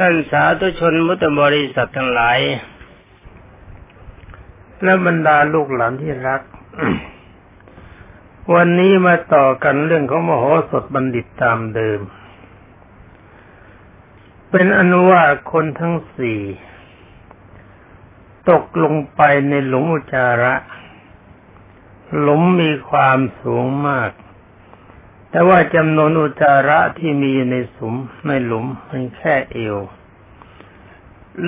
ท่านสาธุชนมุตบริษัททั้งหลาย และบรรดาลูกหลานที่รัก วันนี้มาต่อกันเรื่องของมโหสถบัณฑิตตามเดิม เป็นอนุว่าคนทั้งสี่ตกลงไปในหลุมอุจาระ หลุมมีความสูงมาก แต่ว่าจำนวนอุจาระที่มีในสุมในหลุมมันแค่เอว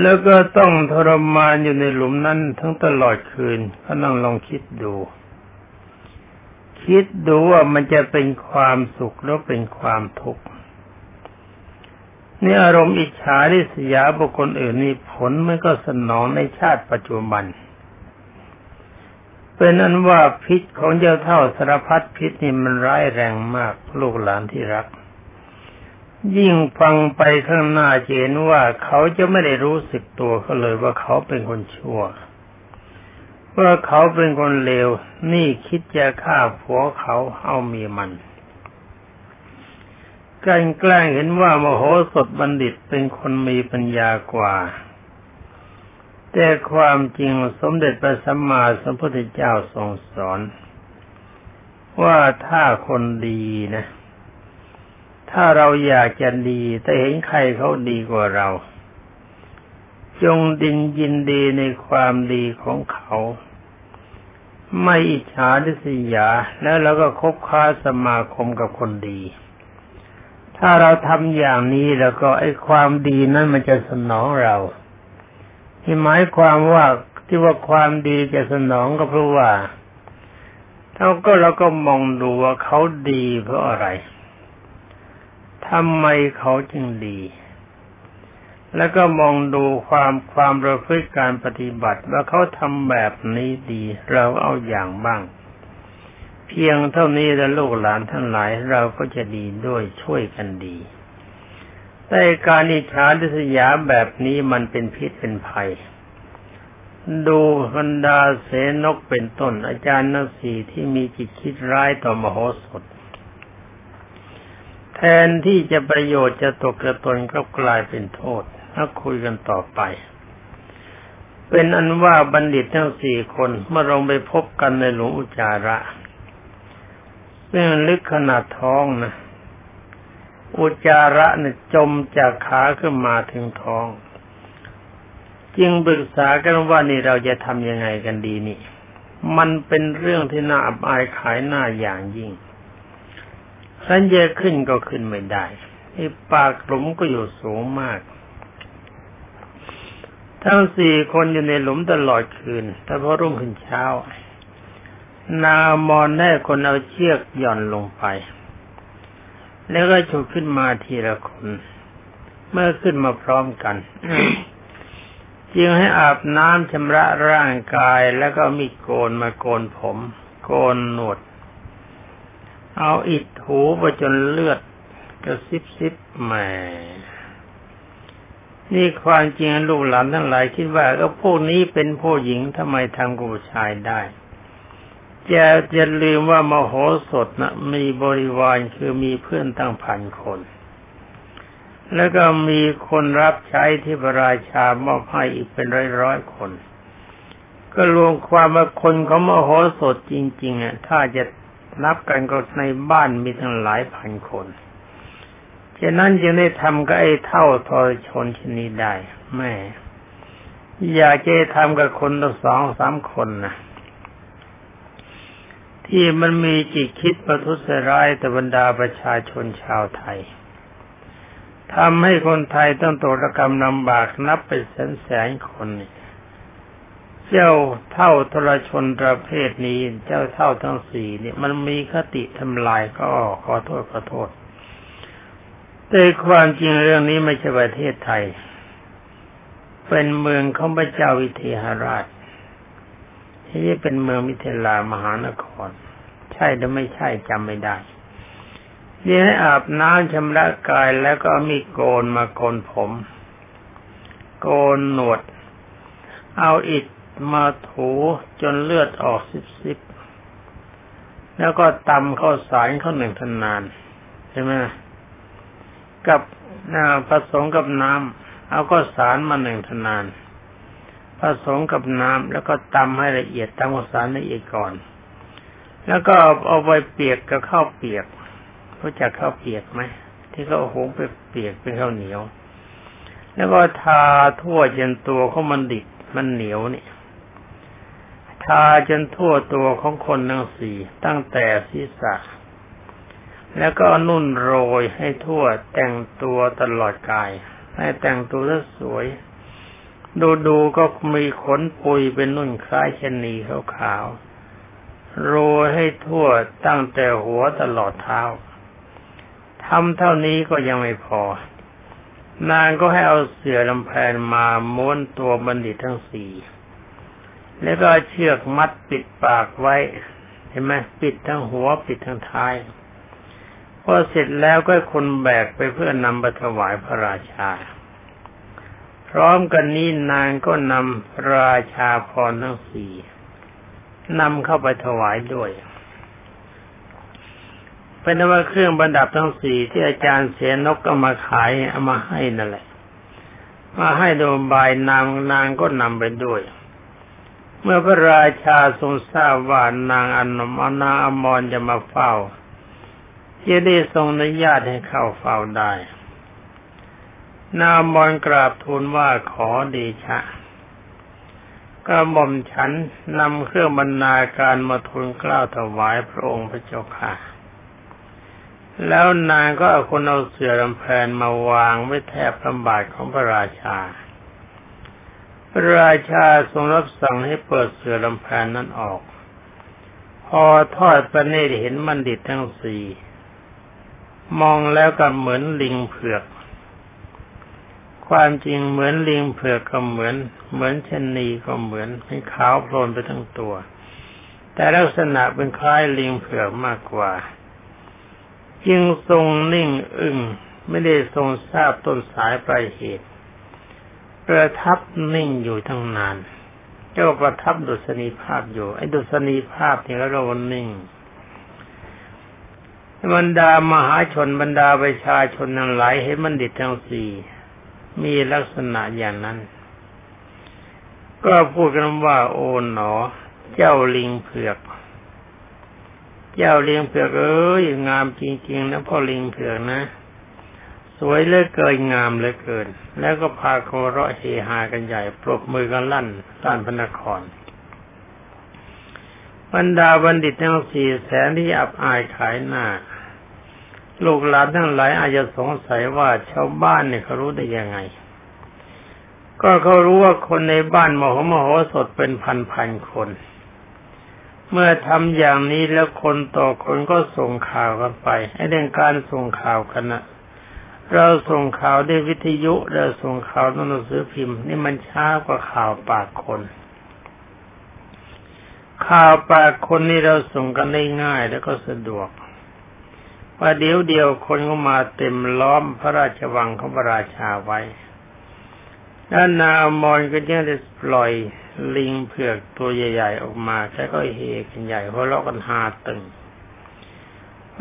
แล้วก็ต้องทรมานอยู่ในหลุมนั้นทั้งตลอดคืนก็นั่งลองคิดดู คิดดูว่ามันจะเป็นความสุขหรือเป็นความทุกข์นี่อารมณ์อิจฉาริษยาบุคคลอื่นนี่ผลมันก็สนองในชาติปัจจุบันเป็นอันว่าพิษของเจ้าเท่าสารพัดพิษนี่มันร้ายแรงมากลูกหลานที่รัก ยิ่งฟังไปข้างหน้าเห็นว่าเขาจะไม่ได้รู้สึกตัวเขาเลยว่าเขาเป็นคนชั่ว ว่าเขาเป็นคนเลว นี่คิดจะฆ่าผัวเขาเอามีมันการแกล้งเห็นว่ามโหสถบัณฑิตเป็นคนมีปัญญากว่า แต่ความจริงสมเด็จพระสัมมาสัมพุทธเจ้าทรงสอน ว่าถ้าคนดีนะ ถ้าเราอยากจะดีแต่เห็นใครเขาดีกว่าเรา จงดินยินดีในความดีของเขา ไม่อิจฉาดิสยาแล้วเราก็คบค้าสมาคมกับคนดี ถ้าเราทำอย่างนี้แล้วก็ไอ้ความดีนั้นมันจะสนองเรา ที่หมายความว่าที่ว่าความดีจะสนองก็เพราะว่าเท่าก็เราก็มองดูว่าเขาดีเพราะอะไรทำไมเขาจึงดี แล้วก็มองดูความความประพฤติการปฏิบัติว่าเขาทำแบบนี้ดี เราเอาอย่างบ้าง เพียงเท่านี้แล้วลูกหลานทั้งหลายเราก็จะดีด้วยช่วยกันดี แต่การอิจฉาดิษยาแบบนี้มันเป็นพิษเป็นภัย ดูบรรดาเสนกเป็นต้น อาจารย์นักสีที่มีจิตคิดร้ายต่อมโหสถ แทนที่จะประโยชน์จะตกกระตนก็กลายเป็นโทษ ถ้าคุยกันต่อไป เป็นอันว่าบัณฑิตทั้งสี่คนเมื่อลงไปพบกันในหลวงอุจาระเรื่องลึกขนาดท้องนะ อุจาระเนี่ยจมจากขาขึ้นมาถึงท้อง จึงปรึกษากันว่านี่เราจะทำยังไงกันดีนี่ มันเป็นเรื่องที่น่าอับอายขายหน้าอย่างยิ่งสันเยขึ้นก็ขึ้นไม่ได้ไอ้ปากหลุมก็อยู่สูงมาก ทั้งสี่คนอยู่ในหลุมตลอดคืน แต่พอรุ่งขึ้นเช้า นามอนแน่คนเอาเชือกหย่อนลงไป แล้วก็ฉุดขึ้นมาทีละคน เมื่อขึ้นมาพร้อมกันจึงให้อาบน้ำชำระร่างกายแล้วก็มีโกนมาโกนผม โกนหนวด เอาอิดหูไปจนเลือดกระซิบซิบแหมนี่ความจริงลูกหลานทั้งหลายคิดว่าก็พวกนี้เป็นผู้หญิงทำไมทำกับชายได้ จะจะลืมว่ามโหสถนะมีบริวารคือมีเพื่อนตั้งพันคน แล้วก็มีคนรับใช้ที่พระราชามอบให้อีกเป็นร้อยร้อยคน ก็รวมความว่าคนของมโหสถจริงๆอะถ้าจะนับกันก็ในบ้านมีทั้งหลายพันคนฉะนั้นจึงได้ทำกับไอ้เท่าทรชนชนิดได้แม่อยากจะทำกับคนตั้งสองสามคนนะ ที่มันมีจิตคิดประทุษร้ายต่บรรดาประชาชนชาวไทยทำให้คนไทยต้องตกระกรรมลำบากนับเป็นแสนแสนคน เจ้าเท่าทรชนประเภทนี้ เจ้าเท่าทั้งสี่เนี่ยมันมีคติทำลายก็ขอโทษขอโทษ แต่ความจริงเรื่องนี้ไม่ใช่ประเทศไทย เป็นเมืองของพระเจ้าวิเทหราช ที่นี่เป็นเมืองมิถิลามหานคร ใช่หรือไม่ใช่จำไม่ได้เดี๋ยวให้อาบน้ำชำระกายแล้วก็มีโกนมาโกนผม โกนหนวด เอาอิฐมาถูจนเลือดออกซิบๆแล้วก็ตำข้าวสารข้าวหนึ่งทนานใช่ไหมกับผสมกับน้ำเอาก็สารมาหนึ่งทนาน ผสมกับน้ำแล้วก็ตำให้ละเอียดตำข้าวสารละเอียดก่อน แล้วก็เอาไปเปียกกับข้าวเปียกรู้จักข้าวเปียกไหมที่เขาหงไปเปียกเป็นข้าวเหนียว แล้วก็ทาทั่วจนตัวเขามันดิบมันเหนียวเนี่ยทาจนทั่วตัวของคนทั้งสี่ตั้งแต่ศีรษะ แล้วก็นุ่นโรยให้ทั่วแต่งตัวตลอดกาย ให้แต่งตัวสวย ดูดูก็มีขนปุยเป็นนุ่นคล้ายชนีขาวๆโรยให้ทั่วตั้งแต่หัวตลอดเท้าทำเท่านี้ก็ยังไม่พอ นางก็ให้เอาเสื่อลำแพนมาม้วนตัวบัณฑิตทั้งสี่ แล้วก็เชือกมัดปิดปากไว้ เห็นไหมปิดทั้งหัวปิดทั้งท้าย พอเสร็จแล้วก็คนแบกไปเพื่อนำไปถวายพระราชา พร้อมกันนี้นางก็นำราชาพรทั้งสี่นำเข้าไปถวายด้วยเป็นว่าเครื่องประดับทั้งสี่ที่อาจารย์เสียนกก็มาขายเอามาให้นั่นแหละ มาให้โดมบายนางนางก็นำไปด้วย เมื่อพระราชาทรงทราบว่านางอนมนางอมรจะมาเฝ้าจะได้ทรงอนุญาตให้เข้าเฝ้าได้ นามอนกราบทูลว่าขอเดชะก็หม่อมฉันนำเครื่องบรรณาการมาทูลกล้าวถวายพระองค์พระเจ้าค่ะ แล้วนางก็เอาคนเอาเสื่อลำแพนมาวางไว้แทบพระบาทของพระราชา พระราชาทรงรับสั่งให้เปิดเสื่อลำแพนนั้นออก พอทอดประเนตรเห็นมันดิตทั้งสี่ มองแล้วก็เหมือนลิงเผือก ความจริงเหมือนลิงเผือกก็เหมือน เหมือนชนีก็เหมือนเป็นขาวโพลนไปทั้งตัว แต่ลักษณะเป็นคล้ายลิงเผือกมากกว่า จึงทรงนิ่งอึ้งไม่ได้ทรงทราบต้นสายปลายเหตุ ประทับนิ่งอยู่ทั้งนานเจ้าประทับดุษณีภาพอยู่ ไอ้ดุษณีภาพนี่ก็เรานิ่งบรรดามหาชนบรรดาประชาชนทั้งหลายเห็นมันดิตทั้งสี่ มีลักษณะอย่างนั้น ก็พูดกันว่า โอ๋หนอ เจ้าลิงเผือก เจ้าลิงเผือกเอ้ยงามจริงๆนะพ่อลิงเผือกนะ สวยเหลือเกินงามเหลือเกิน แล้วก็พาโคเราะเฮฮากันใหญ่ปรบมือกันลั่นลั่นพระนครบรรดาบัณฑิตทั้งสี่แสนที่อับอายขายหน้า ลูกหลานทั้งหลายอาจจะสงสัยว่าชาวบ้านเนี่ยเขารู้ได้ยังไง ก็เขารู้ว่าคนในบ้านมโหมโหสถเป็นพันพันคน เมื่อทำอย่างนี้แล้วคนต่อคนก็ส่งข่าวกันไปไอ้เรื่องการส่งข่าวกันนะเราส่งข่าวด้วยวิทยุเราส่งข่าวหนังสือพิมพ์ นี่มันช้ากว่าข่าวปากคนข่าวปากคนนี่เราส่งกันได้ง่ายแล้วก็สะดวก ว่าเดี๋ยวเดียวคนก็มาเต็มล้อมพระราชวังของพระราชาไว้ด้านนาอมรก็ยังได้ปล่อยลิงเผือกตัวใหญ่ ๆ ออกมาแค่ก็เฮกันใหญ่หัวเราะกันหาตึง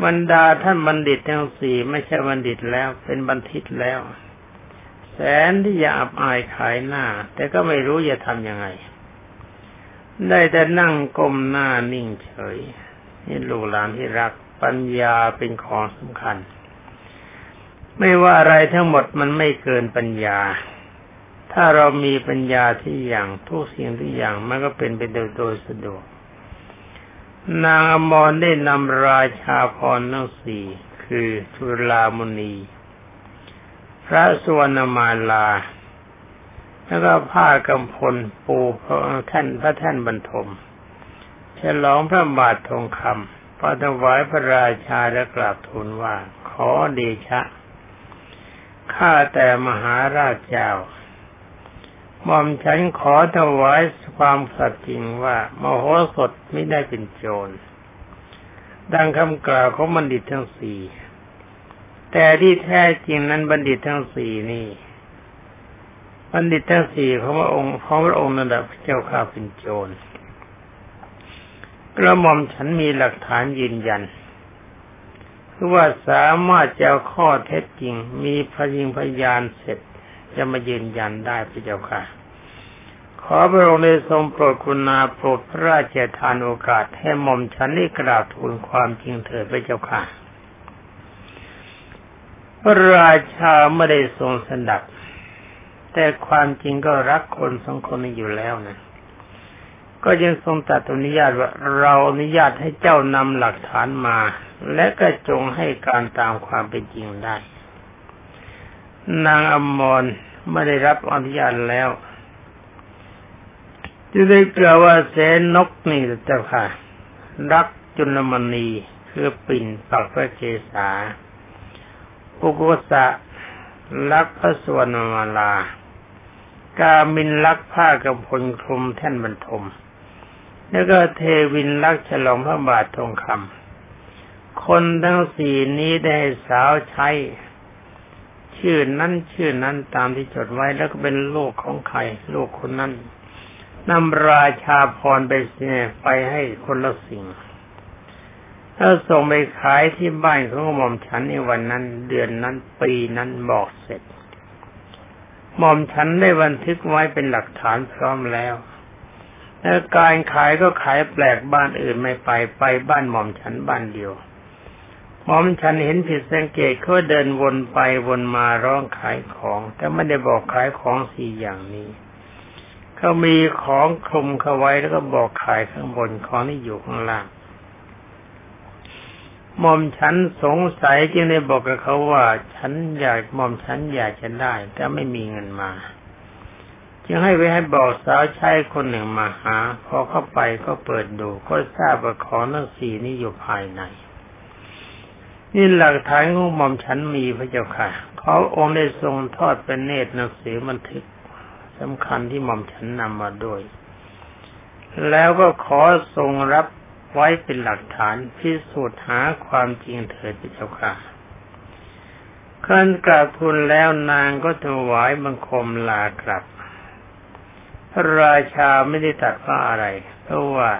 บรรดาท่านบัณฑิตทั้งสี่ไม่ใช่บัณฑิตแล้วเป็นบัณฑิตแล้ว แสนที่จะอับอายขายหน้า แต่ก็ไม่รู้จะทำยังไง ได้แต่นั่งก้มหน้านิ่งเฉย นี่ลูกหลานที่รัก ปัญญาเป็นของสำคัญ ไม่ว่าอะไรทั้งหมดมันไม่เกินปัญญา ถ้าเรามีปัญญาที่อย่างทุกสิ่งทุกอย่างมันก็เป็นไปโดยโดยสะดวก นางอมรได้นำราชาพรทั้งสี่คือชุลามณีพระสวรรณมาลา แล้วก็ผ้ากำพลปูพระแท่นพระแท่นบรรทมฉลองพระบาททองคำ พอถวายพระราชาและกราบทูลว่า ขอเดชะ ข้าแต่มหาราชเจ้าหม่อมฉันขอถวายความสัตย์จริงว่ามโหสถไม่ได้เป็นโจร ดังคำกล่าวของบัณฑิตทั้งสี่แต่ที่แท้จริงนั้นบัณฑิตทั้งสี่นี่ บัณฑิตทั้งสี่ของพระองค์ของพระองค์นั่นแหละพระเจ้าข้าเป็นโจร กระหม่อมฉันมีหลักฐานยืนยันคือว่าสามารถจะข้อเท็จจริง มีพยิงพยานเสร็จ จะมายืนยันได้พระเจ้าค่ะ ขอพระองค์ได้ทรงโปรดคุณาโปรดพระราชทานโอกาสให้หม่อมฉันได้กราบทูลความจริงเถิดพระเจ้าค่ะ พระราชาไม่ได้ทรงสนับ แต่ความจริงก็รักคนสองคนนี้อยู่แล้วนะ ก็ยังทรงตัดอนุญาตว่าเราอนุญาตให้เจ้านำหลักฐานมา และก็จงให้การตามความเป็นจริงได้ นางอมรไม่ได้รับอนุญาตแล้วจะได้กล่าวว่าแสนนกนี่เจ้าค่ะ รักจุลมณีคือปิ่นปักพระเกศาปุกุสะรักพระสวรรมาลากามินรักผ้ากระพลคลุมแท่นบรรทม แล้วก็เทวินรักฉลองพระบาททองคำคนทั้งสี่นี้ได้สาวใช้ ชื่อนั้นชื่อนั้นตามที่จดไว้แล้วก็เป็นลูกของใครลูกคนนั้นนำราชาพรไปเสียไปให้คนละสิ่งถ้าส่งไปขายที่บ้านของหม่อมฉันในวันนั้น เดือนนั้นปีนั้นบอกเสร็จ หม่อมฉันได้บันทึกไว้เป็นหลักฐานพร้อมแล้ว แล้วการขายก็ขายแปลกบ้านอื่นไม่ไปไปบ้านหม่อมฉันบ้านเดียว หม่อมฉันเห็นผิดสังเกตเขาเดินวนไปวนมาร้องขายของ แต่ไม่ได้บอกขายของสี่อย่างนี้เขามีของคลุมเขาไว้แล้วก็บอกขายข้างบนของที่อยู่ข้างล่างหม่อมฉันสงสัยจึงได้บอกกับเขาว่า ฉันอยากหม่อมฉันอยากจะได้ แต่ไม่มีเงินมา จึงให้ไว้ให้บอกสาวใช้คนหนึ่งมาหา พอเข้าไปก็เปิดดู ก็ทราบว่าของทั้งสี่นี้อยู่ภายใน นี่หลักฐานของหม่อมฉันมีพระเจ้าค่ะ เขาองค์ได้ทรงทอดเป็นเนตรหนังสือบันทึกสำคัญที่หม่อมฉันนำมาด้วย แล้วก็ขอทรงรับไว้เป็นหลักฐานพิสูจน์หาความจริงเถิดพระเจ้าค่ะขั้นกราบทูลแล้วนางก็ถวายบังคมลากลับ พระราชาไม่ได้ตัดว่าอะไร เพราะว่า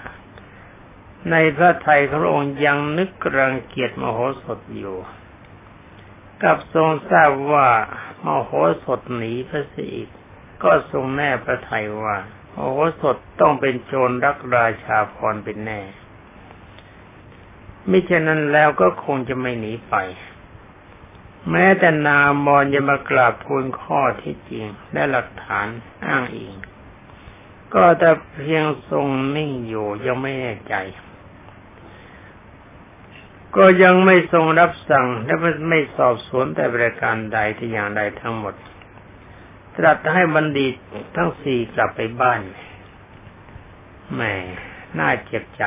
ในพระไทยพระองค์ยังนึกรังเกียจมโหสถอยู่ กับทรงทราบว่ามโหสถหนีพระสิอีกก็ทรงแน่พระไทยว่ามโอ้สดต้องเป็นโจรรักราชาพรเป็นแน่มิฉะนั้นแล้วก็คงจะไม่หนีไป แม้แต่นามอนจะมากราบทูลข้อที่จริงและหลักฐานอ้างอิง ก็แต่เพียงทรงนิ่งอยู่ยังไม่แน่ใจ ก็ยังไม่ทรงรับสั่งและไม่สอบสวนแต่ประการใดที่อย่างใดทั้งหมด ตรัสให้บัณฑิตทั้งสี่กลับไปบ้านแหมน่าเจ็บใจ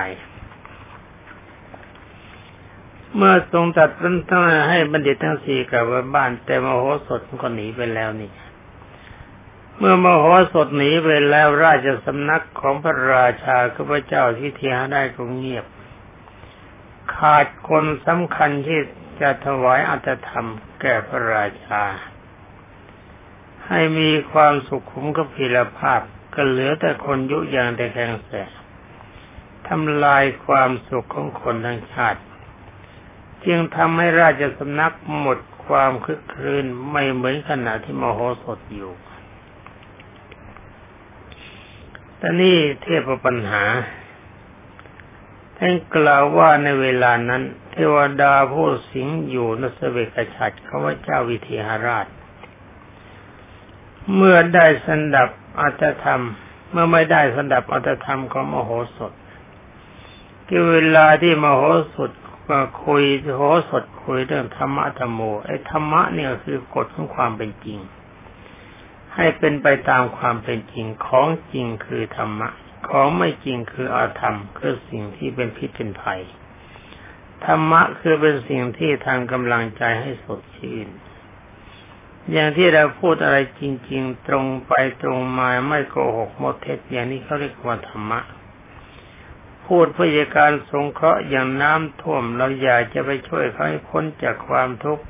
เมื่อทรงตัดทั้งให้บัณฑิตทั้งสี่กลับไปบ้าน แต่มโหสถก็หนีไปแล้วนี่ เมื่อมโหสถหนีไปแล้วราชสำนักของพระราชาข้าพเจ้าที่เทียได้ก็เงียบ ขาดคนสำคัญที่จะถวายอัตธรรมแก่พระราชา ให้มีความสุขขุมกับพิรภาพก็เหลือแต่คนยุยางแต่แข็งแสทำลายความสุขของคนทั้งชาติ จึงทำให้ราชสำนักหมดความคึกคืนไม่เหมือนขณะที่มโหสถอยู่ แต่นี่เทพปัญหาท่านกล่าวว่าในเวลานั้น เทวดาผู้สิงอยู่นสเวกชัดเขาว่าเจ้าวิเทหราช เมื่อได้สันดับอัตธรรม เมื่อไม่ได้สันดับอัตธรรมของมโหสถคือเวลาที่มโหสถมาคุยโหสถคุยเรื่องธรรมะธรรมโมไอ้ธรรมะเนี่ยคือกฎของความเป็นจริง ให้เป็นไปตามความเป็นจริงของจริงคือธรรมะ ของไม่จริงคืออาธรรมคือสิ่งที่เป็นพิษเป็นภัยธรรมะคือเป็นสิ่งที่ทางกำลังใจให้สดชื่นอย่างที่เราพูดอะไรจริง ๆ ตรงไปตรงมาไม่โกหกหมดเท็จอย่างนี้เขาเรียกว่าธรรมะ พูดเพื่อการสงเคราะห์อย่างน้ำท่วมเราอยากจะไปช่วยเขาให้พ้นจากความทุกข์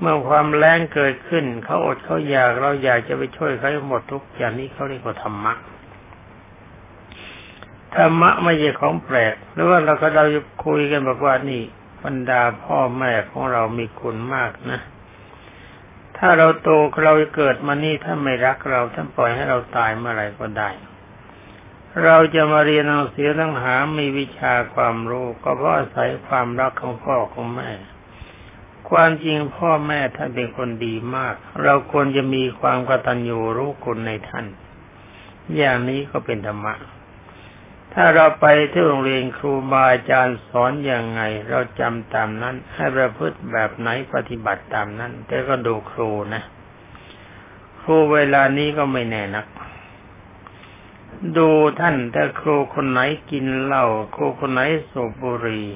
เมื่อความแรงเกิดขึ้นเขาอดเขาอยากเราอยากจะไปช่วยเขาหมดทุกอย่างนี้เขาเรียกว่าธรรมะธรรมะไม่ใช่ของแปลกหรือว่าเราก็เราคุยกันบอกว่านี่บรรดาพ่อแม่ของเรามีคุณมากนะ ถ้าเราโตเราเกิดมานี่ท่านไม่รักเราท่านปล่อยให้เราตายเมื่อไหร่ก็ได้ เราจะมาเรียนหนังสือตั้งหามีวิชาความรู้ ก็เพราะอาศัยความรักของพ่อของแม่ ความจริงพ่อแม่ท่านเป็นคนดีมาก เราควรจะมีความกตัญญูรู้คุณในท่าน อย่างนี้ก็เป็นธรรมะ ถ้าเราไปที่โรงเรียนครูบาอาจารย์สอนอย่างไง เราจำตามนั้น ให้ประพฤติแบบไหนปฏิบัติตามนั้น แต่ก็ดูครูนะ ครูเวลานี้ก็ไม่แน่นัก ดูท่านถ้าครูคนไหนกินเหล้าครูคนไหนสูบบุหรี่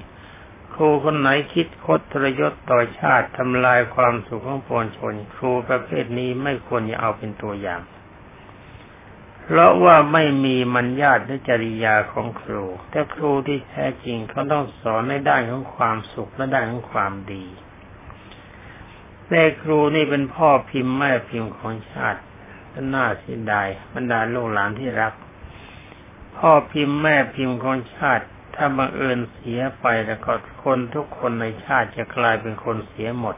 ครูคนไหนคิดคดทรยศต่อชาติทำลายความสุขของปวงชน ครูประเภทนี้ไม่ควรจะเอาเป็นตัวอย่าง เพราะว่าไม่มีมัญญาตและจริยาของครู แต่ครูที่แท้จริงเขาต้องสอนในด้านของความสุขและด้านของความดีแต่ครูนี่เป็นพ่อพิมพ์แม่พิมพ์ของชาติน่าเสียดายบรรดาลูกหลานที่รัก พ่อพิมพ์แม่พิมพ์ของชาติ ถ้าบังเอิญเสียไปแล้วก็คนทุกคนในชาติจะกลายเป็นคนเสียหมด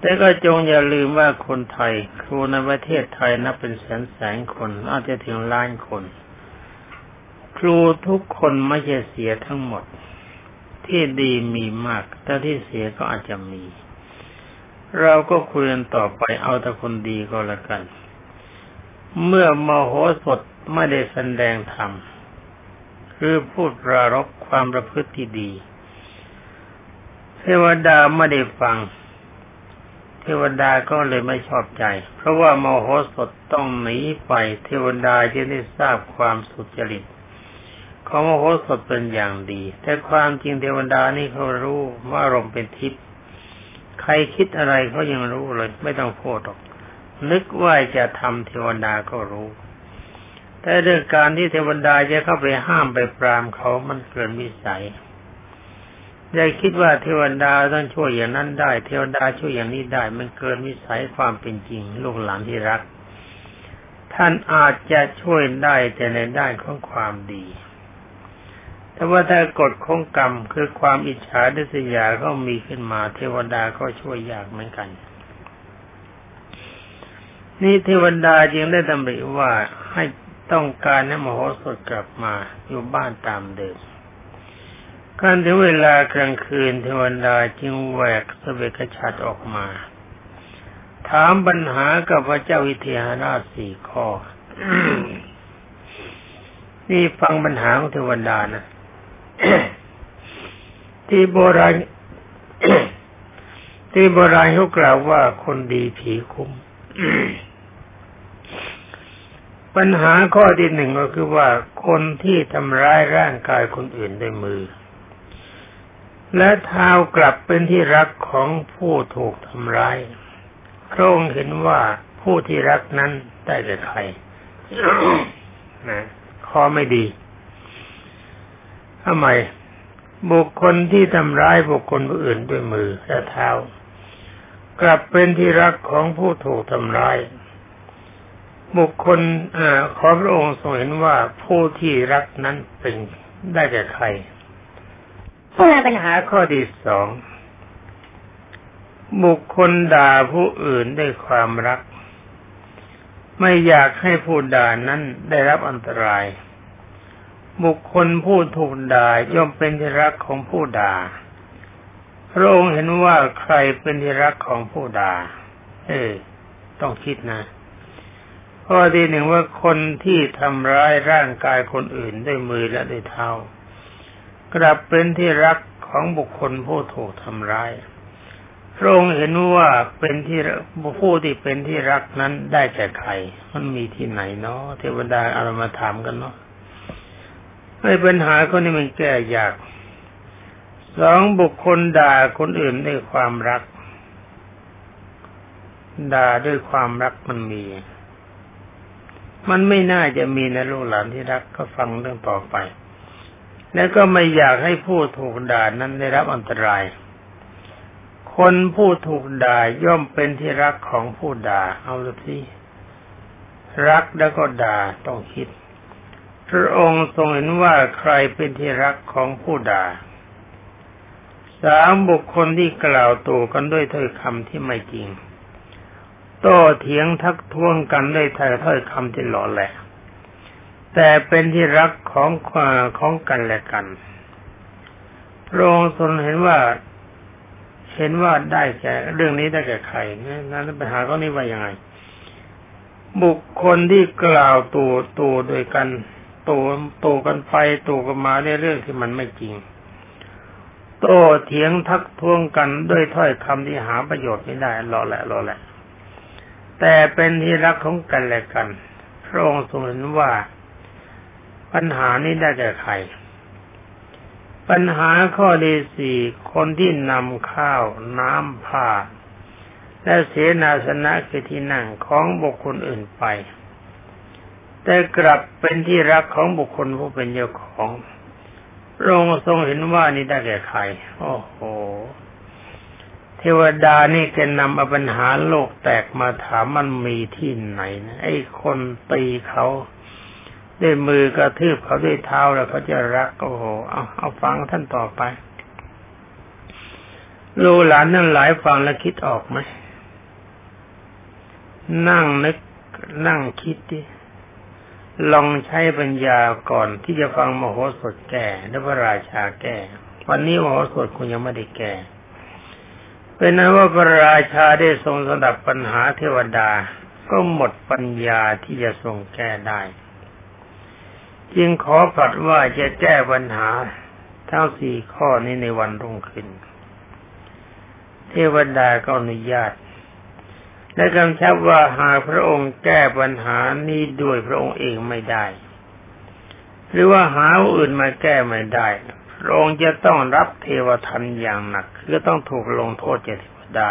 แต่ก็จงอย่าลืมว่าคนไทย ครูในประเทศไทยนับเป็นแสนแสนคนอาจจะถึงล้านคน ครูทุกคนไม่ใช่เสียทั้งหมด ที่ดีมีมาก แต่ที่เสียก็อาจจะมี เราก็คุยกันต่อไปเอาแต่คนดีก็แล้วกัน เมื่อมโหสถไม่ได้แสดงธรรม หรือพูดปรารบความประพฤติที่ดีเทวดาไม่ได้ฟัง เทวดาก็เลยไม่ชอบใจ เพราะว่าโมโหสถต้องหนีไปเทวดาจะได้ทราบความสุจริตของโมโหสถเป็นอย่างดี แต่ความจริงเทวดานี่เขารู้ว่าอารมณ์เป็นทิพย์ใครคิดอะไรเขายังรู้เลย ไม่ต้องพูดหรอก นึกว่าจะทำเทวดาก็รู้ แต่เรื่องการที่เทวดาจะเข้าไปห้ามไปปรามเขามันเกินวิสัยอย่าคิดว่าเทวดาต้องช่วยอย่างนั้นได้ เทวดาช่วยอย่างนี้ได้ มันเกินวิสัยความเป็นจริงลูกหลานที่รัก ท่านอาจจะช่วยได้แต่ในด้านของความดีแต่ว่าถ้ากฎของกรรมคือความอิจฉาดิษยาก็มีขึ้นมา เทวดาก็ช่วยยากเหมือนกัน นี่เทวดาจึงได้ดำริว่าให้ ต้องการให้มโหสถกลับมาอยู่บ้านตามเดิมการถึงเวลากลางคืนเทวดาจึงแหวกสเวกชัดออกมา ถามปัญหากับพระเจ้าวิเทหราชสี่ข้อ นี่ฟังปัญหาของเทวดานะ ที่โบราณที่โบราณเขากล่าวว่าคนดีผีคุ้ม ปัญหาข้อที่หนึ่งก็คือว่าคนที่ทำร้ายร่างกายคนอื่นด้วยมือ และเท้ากลับเป็นที่รักของผู้ถูกทำร้ายพระองค์เห็นว่าผู้ที่รักนั้นได้แก่ใครนะข้อไม่ดีทำไมบุคคลที่ทำร้ายบุคคลผู้อื่นด้วยมือและเท้า กลับเป็นที่รักของผู้ถูกทำร้าย บุคคลอขอพระองค์ทรงเห็นว่าผู้ที่รักนั้นเป็นได้แก่ใครปัญหาข้อที่สองบุคคลด่าผู้อื่นด้วยความรัก ไม่อยากให้ผู้ด่านั้นได้รับอันตราย บุคคลผู้ถูกด่าย่อมเป็นที่รักของผู้ด่าพระองค์เห็นว่าใครเป็นที่รักของผู้ด่า เออต้องคิดนะ ข้อที่หนึ่งว่าคนที่ทำร้ายร่างกายคนอื่นด้วยมือและด้วยเท้ากลับเป็นที่รักของบุคคลผู้ถูกทำร้ายพระองค์เห็นว่าเป็นที่ผู้ที่เป็นที่รักนั้นได้แก่ใคร มันมีที่ไหนเนาะเทวดาอารมาถามกันเนาะไม่ปัญหาคนนี้มันแก้ยากสองบุคคลด่าคนอื่นด้วยความรัก ด่าด้วยความรักมันมี มันไม่น่าจะมีนะลูกหลานที่รักก็ฟังเรื่องต่อไป และก็ไม่อยากให้ผู้ถูกด่านั้นได้รับอันตราย คนผู้ถูกด่าย่อมเป็นที่รักของผู้ด่า เอาละที่รักแล้วก็ด่าต้องคิด พระองค์ทรงเห็นว่าใครเป็นที่รักของผู้ด่า สามบุคคลที่กล่าวตูกันด้วยถ้อยคำที่ไม่จริง โต้เถียงทักท้วงกันด้วยถ้อยคำที่หล่อแหละ แต่เป็นที่รักของของกันและกันพระองค์ทรงเห็นว่าเห็นว่าได้แก่เรื่องนี้ได้แก่ใครนั้นปัญหาก็นี้ว่ายังไง บุคคลที่กล่าวตูตูโดยกันตูตูกันไปตูกันมาในเรื่องที่มันไม่จริง โตเถียงทักท้วงกันด้วยถ้อยคำที่หาประโยชน์ไม่ได้รอแหละรอแหละ แต่เป็นที่รักของกันและกัน พระองค์ทรงเห็นว่าปัญหานี้ได้แก่ใคร ปัญหาข้อที่สี่คนที่นำข้าวน้ำผ้า และเสนาสนะคือที่นั่งของบุคคลอื่นไป แต่กลับเป็นที่รักของบุคคลผู้เป็นเจ้าของพระองค์ทรงเห็นว่านี่ได้แก่ใคร โอ้โห เทวดานี่แกนำเอาปัญหาโลกแตกมาถามมันมีที่ไหนนะไอ้คนตีเขาด้วยมือกระทืบเขาด้วยเท้าแล้วเขาจะรักโอ้โหเอาเอาฟังท่านต่อไปลูหลานนั่นหลายฟังแล้วคิดออกไหมนั่งนึกนั่งคิดดิลองใช้ปัญญาก่อนที่จะฟังมโหสถแก่และพระราชาแก่ วันนี้มโหสถคุณยังไม่ได้แก่ เป็นนั้นว่าพระราชาได้ทรงสดับปัญหาเทวดา ก็หมดปัญญาที่จะทรงแก้ได้ จึงขอผัดว่าจะแก้ปัญหาทั้งสี่ข้อนี้ในวันรุ่งขึ้น เทวดาก็อนุญาต และกำชับว่าหากพระองค์แก้ปัญหานี้ด้วยพระองค์เองไม่ได้ หรือว่าหาอื่นมาแก้ไม่ได้พระองค์จะต้องรับเทวทันอย่างหนัก คือต้องถูกลงโทษจากเทวดา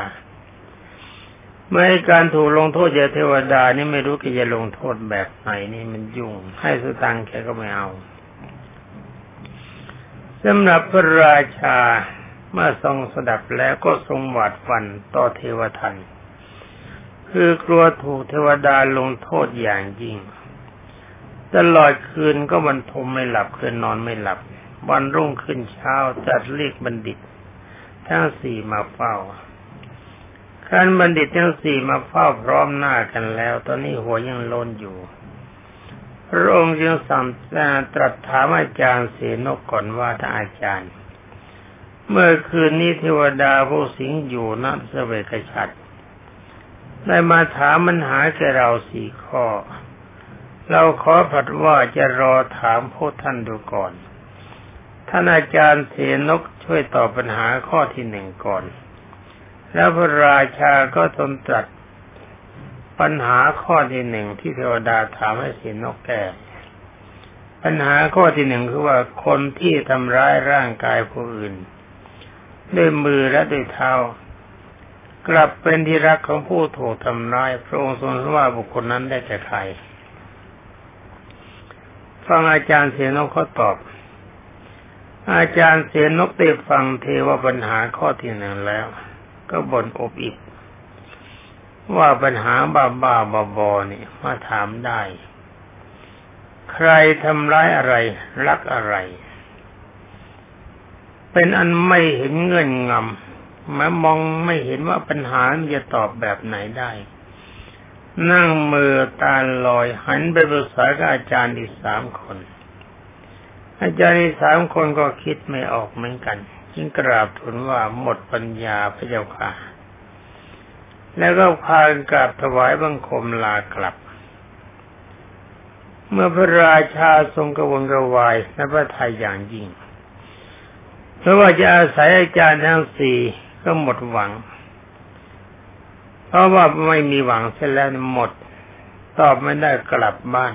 ไม่การถูกลงโทษจากเทวดานี่ไม่รู้จะลงโทษแบบไหนนี่มันยุ่ง ให้สตังแกก็ไม่เอาสำหรับพระราชาเมื่อทรงสดับแล้วก็ทรงหวาดฝันต่อเทวทัน คือกลัวถูกเทวดาลงโทษอย่างยิ่งตลอดคืนก็บรรทมไม่หลับคืนนอนไม่หลับ วันรุ่งขึ้นเช้าจัดเรียกบัณฑิต ทั้งสี่มาเฝ้าขันบัณฑิตทั้งสี่มาเฝ้าพร้อมหน้ากันแล้ว ตอนนี้หัวยังโลนอยู่พระองค์จึงสั่งตรัสถามอาจารย์เสนกก่อนว่าถ้าอาจารย์ เมื่อคืนนี้เทวดาผู้สิงอยู่นัเสวกชัดได้มาถามมันหาแก่เราสี่ข้อ เราขอผัดว่าจะรอถามพวกท่านดูก่อน ท่านอาจารย์เสนกช่วยตอบปัญหาข้อที่หนึ่งก่อน แล้วพระราชาก็ทรงตรัสปัญหาข้อที่หนึ่งที่เทวดาถามให้สินกแก่ปัญหาข้อที่หนึ่งคือว่าคนที่ทำร้ายร่างกายผู้อื่น ด้วยมือและด้วยเท้ากลับเป็นที่รักของผู้ถูกทำร้ายพระองค์ทรงว่าบุคคลนั้นได้แก่ใครฟังอาจารย์เสนกเขาตอบ อาจารย์เสนกได้ฟังเทวปัญหาข้อที่หนึ่งแล้ว ก็บ่นอบอิบว่าปัญหาบ้าบ้าบอบอนี่มาถามได้ ใครทำร้ายอะไร รักอะไร เป็นอันไม่เห็นเงื่อนงำมามองไม่เห็นว่าปัญหาจะตอบแบบไหนได้ นั่งมือตาลอยหันไปปรึกษากับอาจารย์อีกสามคน อาจารย์อีสามคนก็คิดไม่ออกเหมือนกัน จึงกราบทูลว่าหมดปัญญาพระเจ้าค่ะ แล้วก็พากันกราบถวายบังคมลากลับ เมื่อพระราชาทรงกระวนกระวายในพระทัยอย่างยิ่งเพราะว่าจะอาศัยอาจารย์ทั้งสี่ก็หมดหวัง เพราะว่าไม่มีหวังเสียแล้วหมด ตอบไม่ได้กลับบ้าน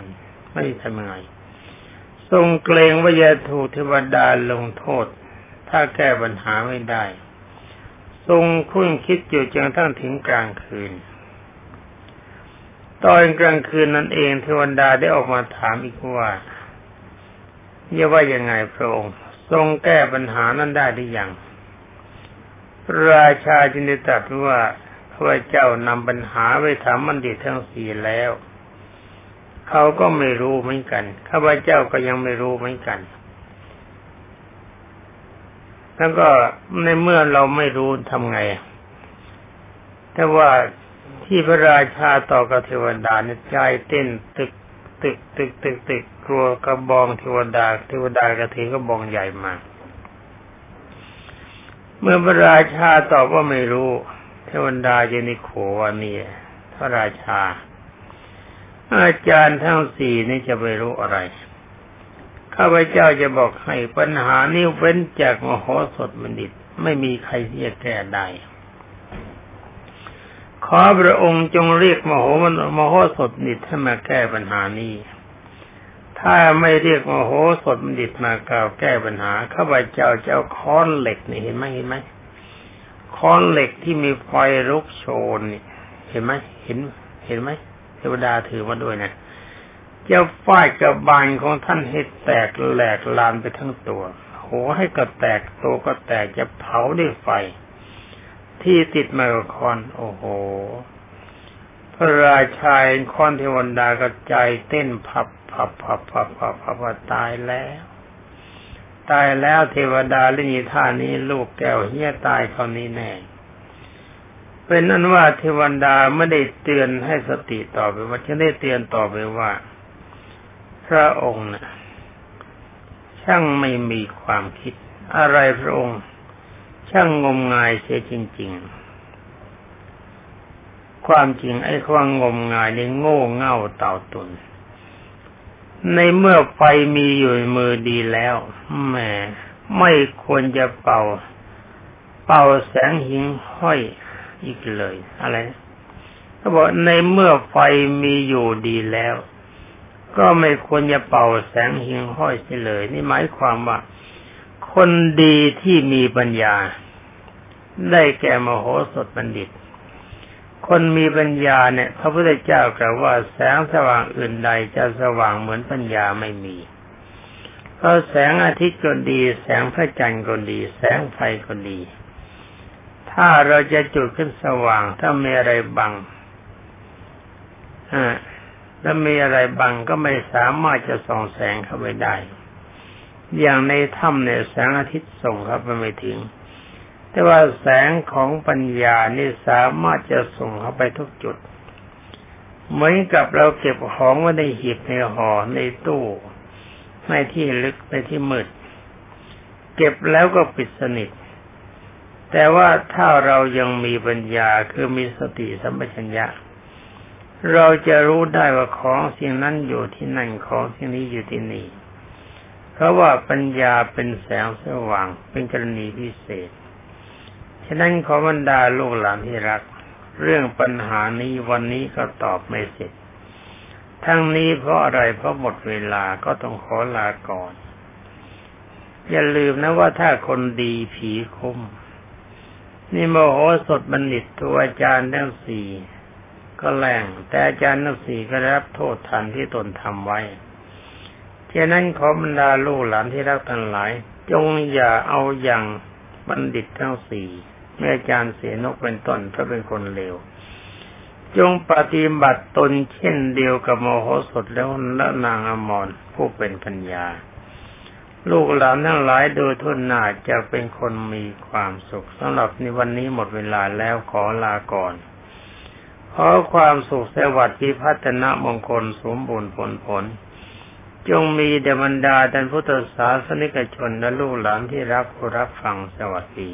ไม่ทำไง ทรงเกรงว่าจะถูกเทวดาลงโทษ ถ้าแก้ปัญหาไม่ได้ ทรงคุ้นคิดอยู่จนทั้งถึงกลางคืน ตอนกลางคืนนั้นเองเทวดาได้ออกมาถามอีกว่าเรียว่ายังไงพระองค์ ทรงแก้ปัญหานั้นได้หรือยังราชาจึงได้ตรัสว่าพระเจ้านำปัญหาไปถามมันดิทั้งสี่แล้ว เขาก็ไม่รู้เหมือนกันข้าพเจ้าก็ยังไม่รู้เหมือนกัน แล้วก็ในเมื่อเราไม่รู้ทำไง แต่ว่าที่พระราชาต่อกับเทวดาเนี่ยใจเต้นตึกตึกตึกตึกตึกกลัวกระบองเทวดาเทวดากระถือกระบองใหญ่มา เมื่อพระราชาตอบว่าไม่รู้ เทวดาเยนิโขวานี่พระราชา อาจารย์ทั้งสี่นี่จะไปรู้อะไร ข้าพเจ้าจะบอกให้ปัญหานี้เว้นจากมโหสถบัณฑิต ไม่มีใครที่จะแก้ได้ ขอพระองค์จงเรียกมโหมันมโหสถบัณฑิตให้มาแก้ปัญหานี้ ถ้าไม่เรียกมโหสถบัณฑิตมากล่าวแก้ปัญหา ข้าพเจ้าจะเอาค้อนเหล็กนี่เห็นไหมเห็นไหมค้อนเหล็กที่มีไฟลุกโชนนี่เห็นไหมเห็น เห็นไหม เทวดาถือมาด้วยนะจะฟาดกระบาลของท่านให้แตกแหลกลานไปทั้งตัวหัวให้ก็แตกตัวก็แตกจะเผาด้วยไฟ ที่ติดมากับคอน โอ้โห พระราชาคอนเทวดากระจายเต้นพับพับพับพับพับพับว่าตายแล้ว ตายแล้วเทวดาเล่นีท่านี้ลูกแก้วเฮียตายเขานี้แน่ เป็นนั้นว่าเทวันดาไม่ได้เตือนให้สติต่อไปว่าจะได้เตือนต่อไปว่า พระองค์นะช่างไม่มีความคิด อะไรพระองค์ ช่างงมงายเสียจริง ๆ ความจริงไอ้ความงมงายนี่โง่เง่าเต่าตุน ในเมื่อไฟมีอยู่มือดีแล้วแหมไม่ควรจะเป่า เป่าแสงหิงห้อย อีกเลย อะไรเขาบอกในเมื่อไฟมีอยู่ดีแล้ว ก็ไม่ควรจะเป่าแสงหิงห้อยเสียเลย นี่หมายความว่า คนดีที่มีปัญญา ได้แก่มโหสถบัณฑิต คนมีปัญญาเนี่ยพระพุทธเจ้ากล่าวว่าแสงสว่างอื่นใดจะสว่างเหมือนปัญญาไม่มีเพราะแสงอาทิตย์ก็ดี แสงพระจันทร์ก็ดี แสงไฟก็ดี ถ้าเราจะจุดขึ้นสว่าง ถ้ามีอะไรบังอ่าแล้วมีอะไรบังก็ไม่สามารถจะส่องแสงเข้าไปได้ อย่างในถ้ำเนี่ยแสงอาทิตย์ส่งเข้าไปไม่ถึง แต่ว่าแสงของปัญญานี่สามารถจะส่งเข้าไปทุกจุด เหมือนกับเราเก็บของไว้ในหีบในห่อในตู้ในที่ลึกในที่มืด เก็บแล้วก็ปิดสนิท แต่ว่าถ้าเรายังมีปัญญาคือมีสติสัมปชัญญะ เราจะรู้ได้ว่าของสิ่งนั้นอยู่ที่นั่นของสิ่งนี้อยู่ที่นี่ เพราะว่าปัญญาเป็นแสงสว่างเป็นกรณีพิเศษ ฉะนั้นขอบรรดาลูกหลานที่รัก เรื่องปัญหานี้วันนี้ก็ตอบไม่เสร็จ ทั้งนี้เพราะอะไรเพราะหมดเวลาก็ต้องขอลาก่อน อย่าลืมนะว่าถ้าคนดีผีคุ้ม นี่โมโหสดบัณฑิตตัวอาจารย์ทั้งสี่ก็แรงแต่อาจารย์นักสีก็รับโทษทันที่ตนทำไว้ฉะนั้นขอบรรดาลูกหลานที่รักทั้งหลาย จงอย่าเอาอย่างบัณฑิตทั้งสี่แม่อาจารย์เสียนกเป็นต้นเพราะเป็นคนเลวจงปฏิบัติตนเช่นเดียวกับโมโหสถแล้วและนางอมรผู้เป็นปัญญา ลูกหลานทั้งหลายโดยทุนหนาจะเป็นคนมีความสุขสำหรับในวันนี้หมดเวลาแล้วขอลาก่อน ขอความสุขสวัสดิ์พิพัฒนมงคลสมบูรณ์ผลผล จงมีเดบรรดาดันพุทธศาสนิกชนและลูกหลานที่รักผู้รับฟังสวัสดี